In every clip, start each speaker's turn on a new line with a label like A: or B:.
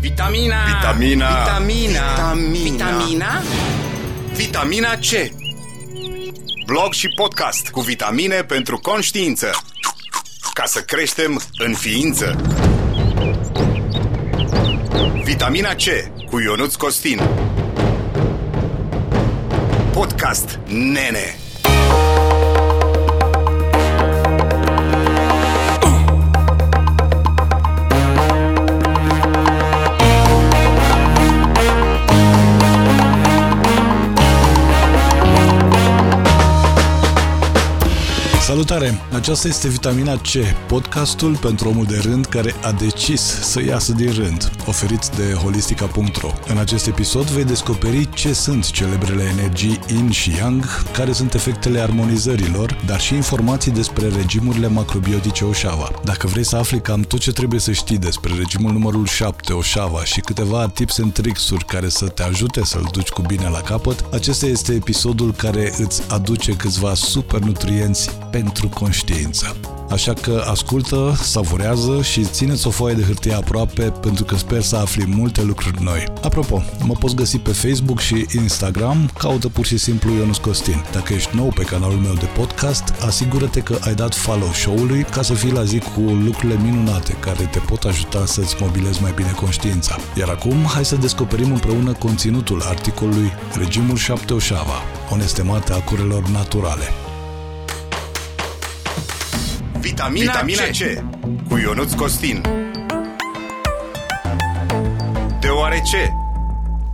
A: Vitamina.
B: Vitamina.
A: Vitamina.
B: Vitamina.
A: Vitamina.
B: Vitamina C. Blog și podcast cu vitamine pentru conștiință. Ca să creștem în ființă. Vitamina C cu Ionuț Costin. Podcast Nene
C: Salutare! Aceasta este Vitamina C, podcastul pentru omul de rând care a decis să iasă din rând, oferit de holistica.ro. În acest episod vei descoperi ce sunt celebrele energii Yin și Yang, care sunt efectele armonizărilor, dar și informații despre regimurile macrobiotice Oshava. Dacă vrei să afli cam tot ce trebuie să știi despre regimul numărul 7 Oshava și câteva tips and tricks-uri care să te ajute să-l duci cu bine la capăt, acesta este episodul care îți aduce câțiva super nutrienți pentru conștiință. Așa că ascultă, savurează și țineți o foaie de hârtie aproape pentru că sper să afli multe lucruri noi. Apropo, mă poți găsi pe Facebook și Instagram, caută pur și simplu Ionus Costin. Dacă ești nou pe canalul meu de podcast, asigură-te că ai dat follow show-ului ca să fii la zi cu lucrurile minunate care te pot ajuta să-ți mobilezi mai bine conștiința. Iar acum, hai să descoperim împreună conținutul articolului Regimul 7 Oșava, onestemate a curelor naturale.
B: Vitamina, Vitamina C. C cu Ionuț Costin Deoarece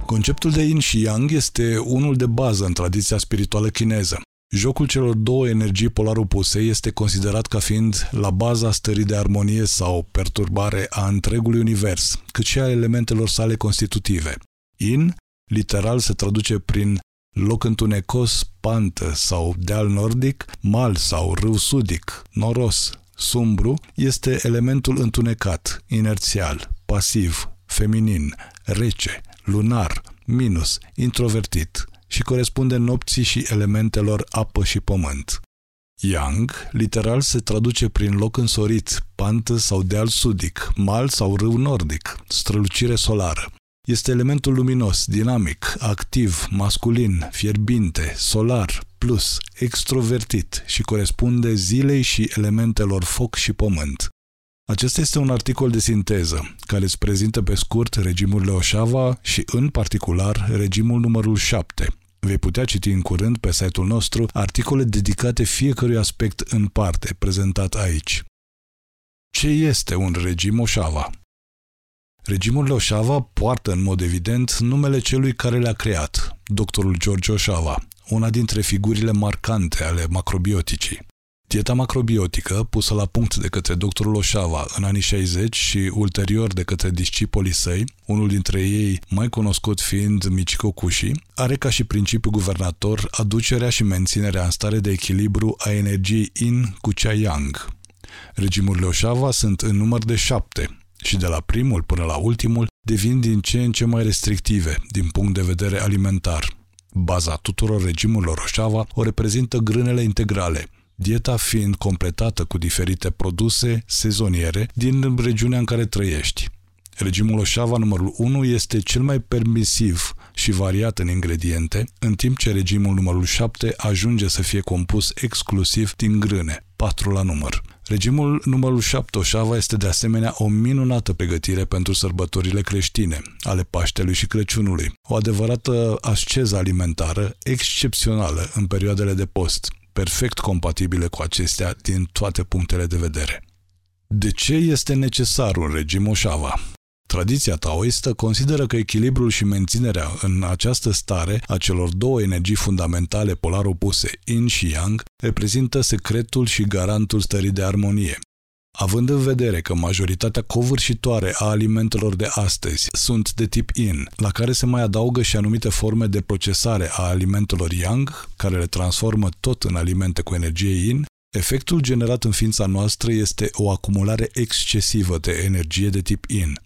C: Conceptul de yin și yang este unul de bază în tradiția spirituală chineză. Jocul celor două energii polar opuse este considerat ca fiind la baza stării de armonie sau perturbare a întregului univers, cât și a elementelor sale constitutive. Yin, literal, se traduce prin loc întunecos, pantă sau deal nordic, mal sau râu sudic, noros, sumbru, este elementul întunecat, inerțial, pasiv, feminin, rece, lunar, minus, introvertit și corespunde nopții și elementelor apă și pământ. Yang, literal, se traduce prin loc însorit, pantă sau deal sudic, mal sau râu nordic, strălucire solară. Este elementul luminos, dinamic, activ, masculin, fierbinte, solar, plus, extrovertit și corespunde zilei și elementelor foc și pământ. Acesta este un articol de sinteză care îți prezintă pe scurt regimurile Oșava și, în particular, regimul numărul 7. Vei putea citi în curând pe site-ul nostru articole dedicate fiecărui aspect în parte prezentat aici. Ce este un regim Oșava? Regimul Oșava poartă în mod evident numele celui care le-a creat, doctorul George Oșava, una dintre figurile marcante ale macrobioticii. Dieta macrobiotică, pusă la punct de către doctorul Oșava în anii 60 și ulterior de către discipolii săi, unul dintre ei mai cunoscut fiind Michiko Kushi, are ca și principiu guvernator aducerea și menținerea în stare de echilibru a energiei yin cu cea yang. Regimurile Oșava sunt în număr de șapte, și de la primul până la ultimul devin din ce în ce mai restrictive din punct de vedere alimentar. Baza tuturor regimurilor Roșava o reprezintă grânele integrale, dieta fiind completată cu diferite produse sezoniere din regiunea în care trăiești. Regimul Oșava numărul 1 este cel mai permisiv și variat în ingrediente, în timp ce regimul numărul 7 ajunge să fie compus exclusiv din grâne, 4 la număr. Regimul numărul 7 Oșava este de asemenea o minunată pregătire pentru sărbătorile creștine, ale Paștelui și Crăciunului, o adevărată asceză alimentară excepțională în perioadele de post, perfect compatibile cu acestea din toate punctele de vedere. De ce este necesar un regim Oșava? Tradiția taoistă consideră că echilibrul și menținerea în această stare a celor două energii fundamentale polar opuse, yin și yang, reprezintă secretul și garantul stării de armonie. Având în vedere că majoritatea covârșitoare a alimentelor de astăzi sunt de tip yin, la care se mai adaugă și anumite forme de procesare a alimentelor yang, care le transformă tot în alimente cu energie yin, efectul generat în ființa noastră este o acumulare excesivă de energie de tip yin.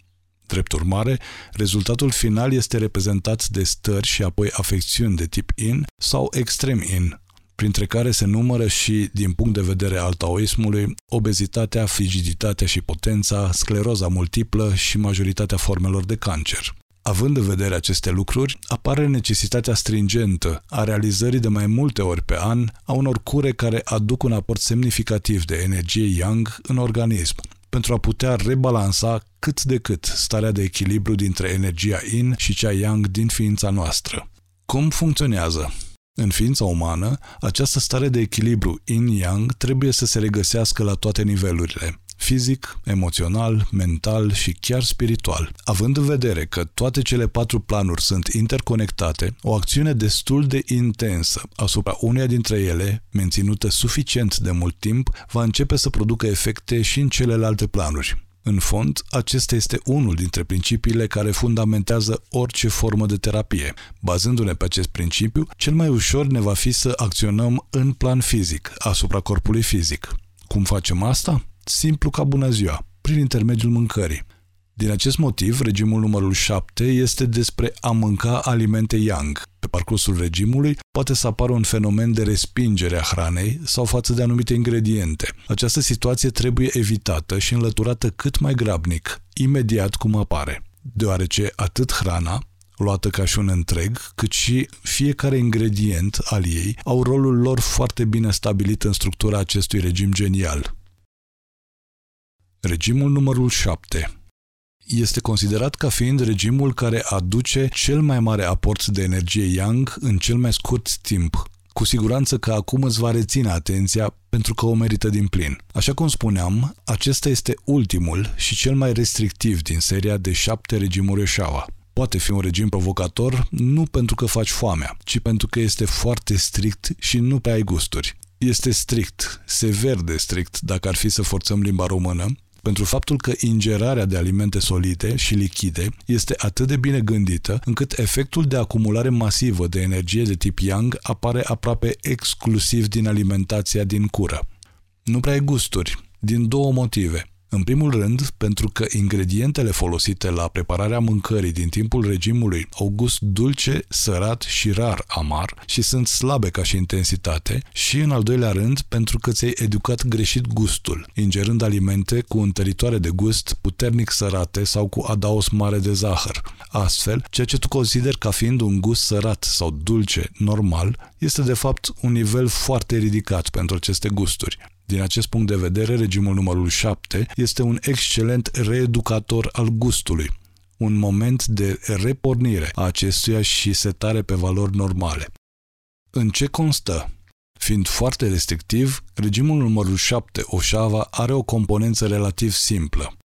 C: Drept urmare, rezultatul final este reprezentat de stări și apoi afecțiuni de tip in sau extrem in, printre care se numără și, din punct de vedere al taoismului, obezitatea, frigiditatea și potența, scleroza multiplă și majoritatea formelor de cancer. Având în vedere aceste lucruri, apare necesitatea stringentă a realizării de mai multe ori pe an a unor cure care aduc un aport semnificativ de energie yang în organism, pentru a putea rebalansa cât de cât starea de echilibru dintre energia yin și cea yang din ființa noastră. Cum funcționează? În ființa umană, această stare de echilibru yin-yang trebuie să se regăsească la toate nivelurile, fizic, emoțional, mental și chiar spiritual. Având în vedere că toate cele patru planuri sunt interconectate, o acțiune destul de intensă asupra uneia dintre ele, menținută suficient de mult timp, va începe să producă efecte și în celelalte planuri. În fond, acesta este unul dintre principiile care fundamentează orice formă de terapie. Bazându-ne pe acest principiu, cel mai ușor ne va fi să acționăm în plan fizic, asupra corpului fizic. Cum facem asta? Simplu ca bună ziua, prin intermediul mâncării. Din acest motiv, regimul numărul 7 este despre a mânca alimente yang. Pe parcursul regimului poate să apară un fenomen de respingere a hranei sau față de anumite ingrediente. Această situație trebuie evitată și înlăturată cât mai grabnic, imediat cum apare, deoarece atât hrana, luată ca și un întreg, cât și fiecare ingredient al ei au rolul lor foarte bine stabilit în structura acestui regim genial. Regimul numărul 7 este considerat ca fiind regimul care aduce cel mai mare aport de energie yang în cel mai scurt timp. Cu siguranță că acum îți va reține atenția pentru că o merită din plin. Așa cum spuneam, acesta este ultimul și cel mai restrictiv din seria de șapte regimuri Oshawa. Poate fi un regim provocator nu pentru că faci foamea, ci pentru că este foarte strict și nu pe ai gusturi. Este strict, sever de strict, dacă ar fi să forțăm limba română, pentru faptul că ingerarea de alimente solide și lichide este atât de bine gândită încât efectul de acumulare masivă de energie de tip yang apare aproape exclusiv din alimentația din cură. Nu prea ai gusturi, din două motive – în primul rând, pentru că ingredientele folosite la prepararea mâncării din timpul regimului au gust dulce, sărat și rar amar și sunt slabe ca și intensitate și, în al doilea rând, pentru că ți-ai educat greșit gustul, ingerând alimente cu întăritoare de gust puternic sărate sau cu adaos mare de zahăr. Astfel, ceea ce tu consideri ca fiind un gust sărat sau dulce normal este de fapt un nivel foarte ridicat pentru aceste gusturi. Din acest punct de vedere, regimul numărul 7 este un excelent reeducator al gustului, un moment de repornire a acestuia și setare pe valori normale. În ce constă? Fiind foarte restrictiv, regimul numărul 7, Oșava, are o componență relativ simplă.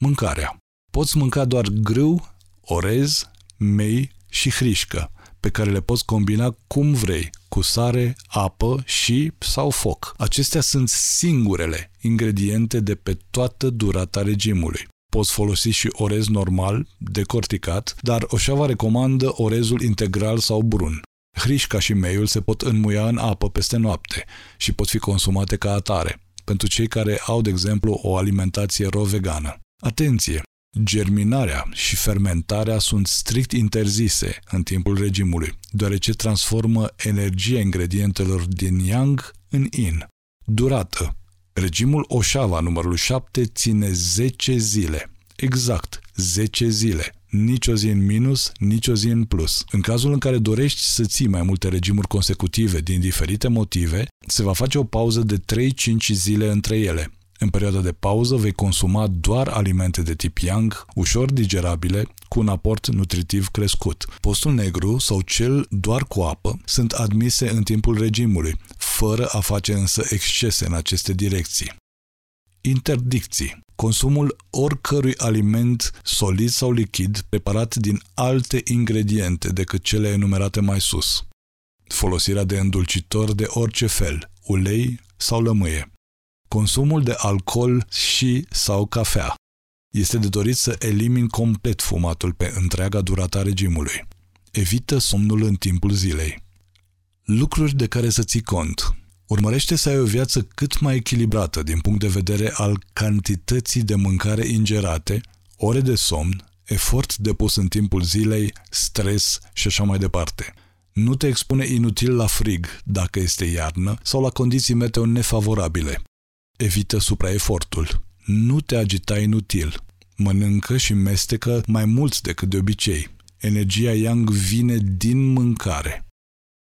C: Mâncarea. Poți mânca doar grâu, orez, mei și hrișcă, pe care le poți combina cum vrei, cu sare, apă și sau foc. Acestea sunt singurele ingrediente de pe toată durata regimului. Poți folosi și orez normal, decorticat, dar Oșava recomandă orezul integral sau brun. Hrișca și meiul se pot înmuia în apă peste noapte și pot fi consumate ca atare, pentru cei care au, de exemplu, o alimentație ro-vegană. Atenție! Germinarea și fermentarea sunt strict interzise în timpul regimului, deoarece transformă energia ingredientelor din yang în yin. Durată. Regimul Oșava numărul 7 ține 10 zile. Exact, 10 zile. Nici o zi în minus, nici o zi în plus. În cazul în care dorești să ții mai multe regimuri consecutive din diferite motive, se va face o pauză de 3-5 zile între ele. În perioada de pauză vei consuma doar alimente de tip yang, ușor digerabile, cu un aport nutritiv crescut. Postul negru sau cel doar cu apă sunt admise în timpul regimului, fără a face însă excese în aceste direcții. Interdicții. Consumul oricărui aliment solid sau lichid preparat din alte ingrediente decât cele enumerate mai sus. Folosirea de îndulcitor de orice fel, ulei sau lămâie consumul de alcool și sau cafea. Este de dorit să elimini complet fumatul pe întreaga durată a regimului. Evită somnul în timpul zilei. Lucruri de care să ții cont. Urmărește să ai o viață cât mai echilibrată din punct de vedere al cantității de mâncare ingerate, ore de somn, efort depus în timpul zilei, stres și așa mai departe. Nu te expune inutil la frig dacă este iarnă sau la condiții meteo nefavorabile. Evită supraefortul. Nu te agita inutil. Mănâncă și mestecă mai mult decât de obicei. Energia yang vine din mâncare.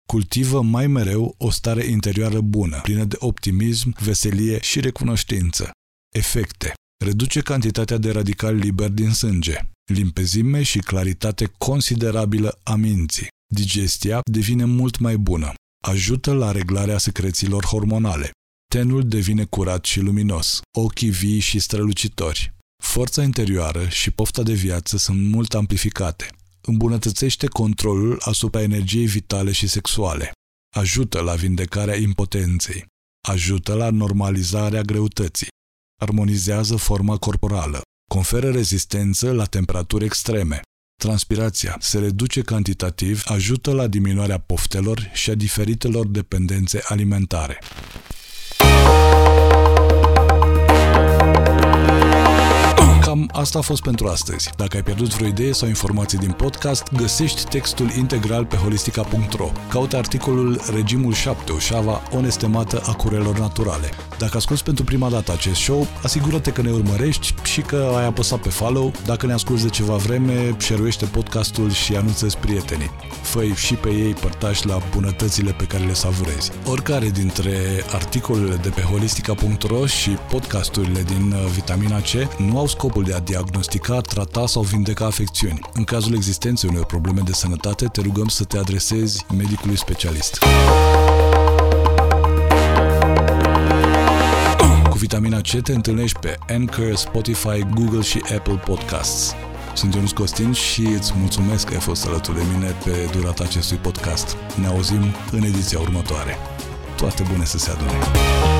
C: Cultivă mai mereu o stare interioară bună, plină de optimism, veselie și recunoștință. Efecte. Reduce cantitatea de radicali liberi din sânge. Limpezime și claritate considerabilă a minții. Digestia devine mult mai bună. Ajută la reglarea secrețiilor hormonale. Tenul devine curat și luminos. Ochii vii și strălucitori. Forța interioară și pofta de viață sunt mult amplificate. Îmbunătățește controlul asupra energiei vitale și sexuale. Ajută la vindecarea impotenței. Ajută la normalizarea greutății. Armonizează forma corporală. Conferă rezistență la temperaturi extreme. Transpirația se reduce cantitativ, ajută la diminuarea poftelor și a diferitelor dependențe alimentare. Asta a fost pentru astăzi. Dacă ai pierdut vreo idee sau informație din podcast, găsești textul integral pe holistica.ro. Caută articolul Regimul 7, o șava onestemată a curelor naturale. Dacă asculti pentru prima dată acest show, asigură-te că ne urmărești și că ai apăsat pe follow. Dacă ne asculti de ceva vreme, share podcastul și anunță prietenii. fă și pe ei părtași la bunătățile pe care le savurezi. Oricare dintre articolele de pe holistica.ro și podcasturile din uh, Vitamina C nu au scopul de a diagnostica, trata sau vindeca afecțiuni. În cazul existenței unor probleme de sănătate, te rugăm să te adresezi medicului specialist. Cu vitamina C te întâlnești pe Anchor, Spotify, Google și Apple Podcasts. Sunt Ionus Costin și îți mulțumesc că ai fost alături de mine pe durata acestui podcast. Ne auzim în ediția următoare. Toate bune să se adune!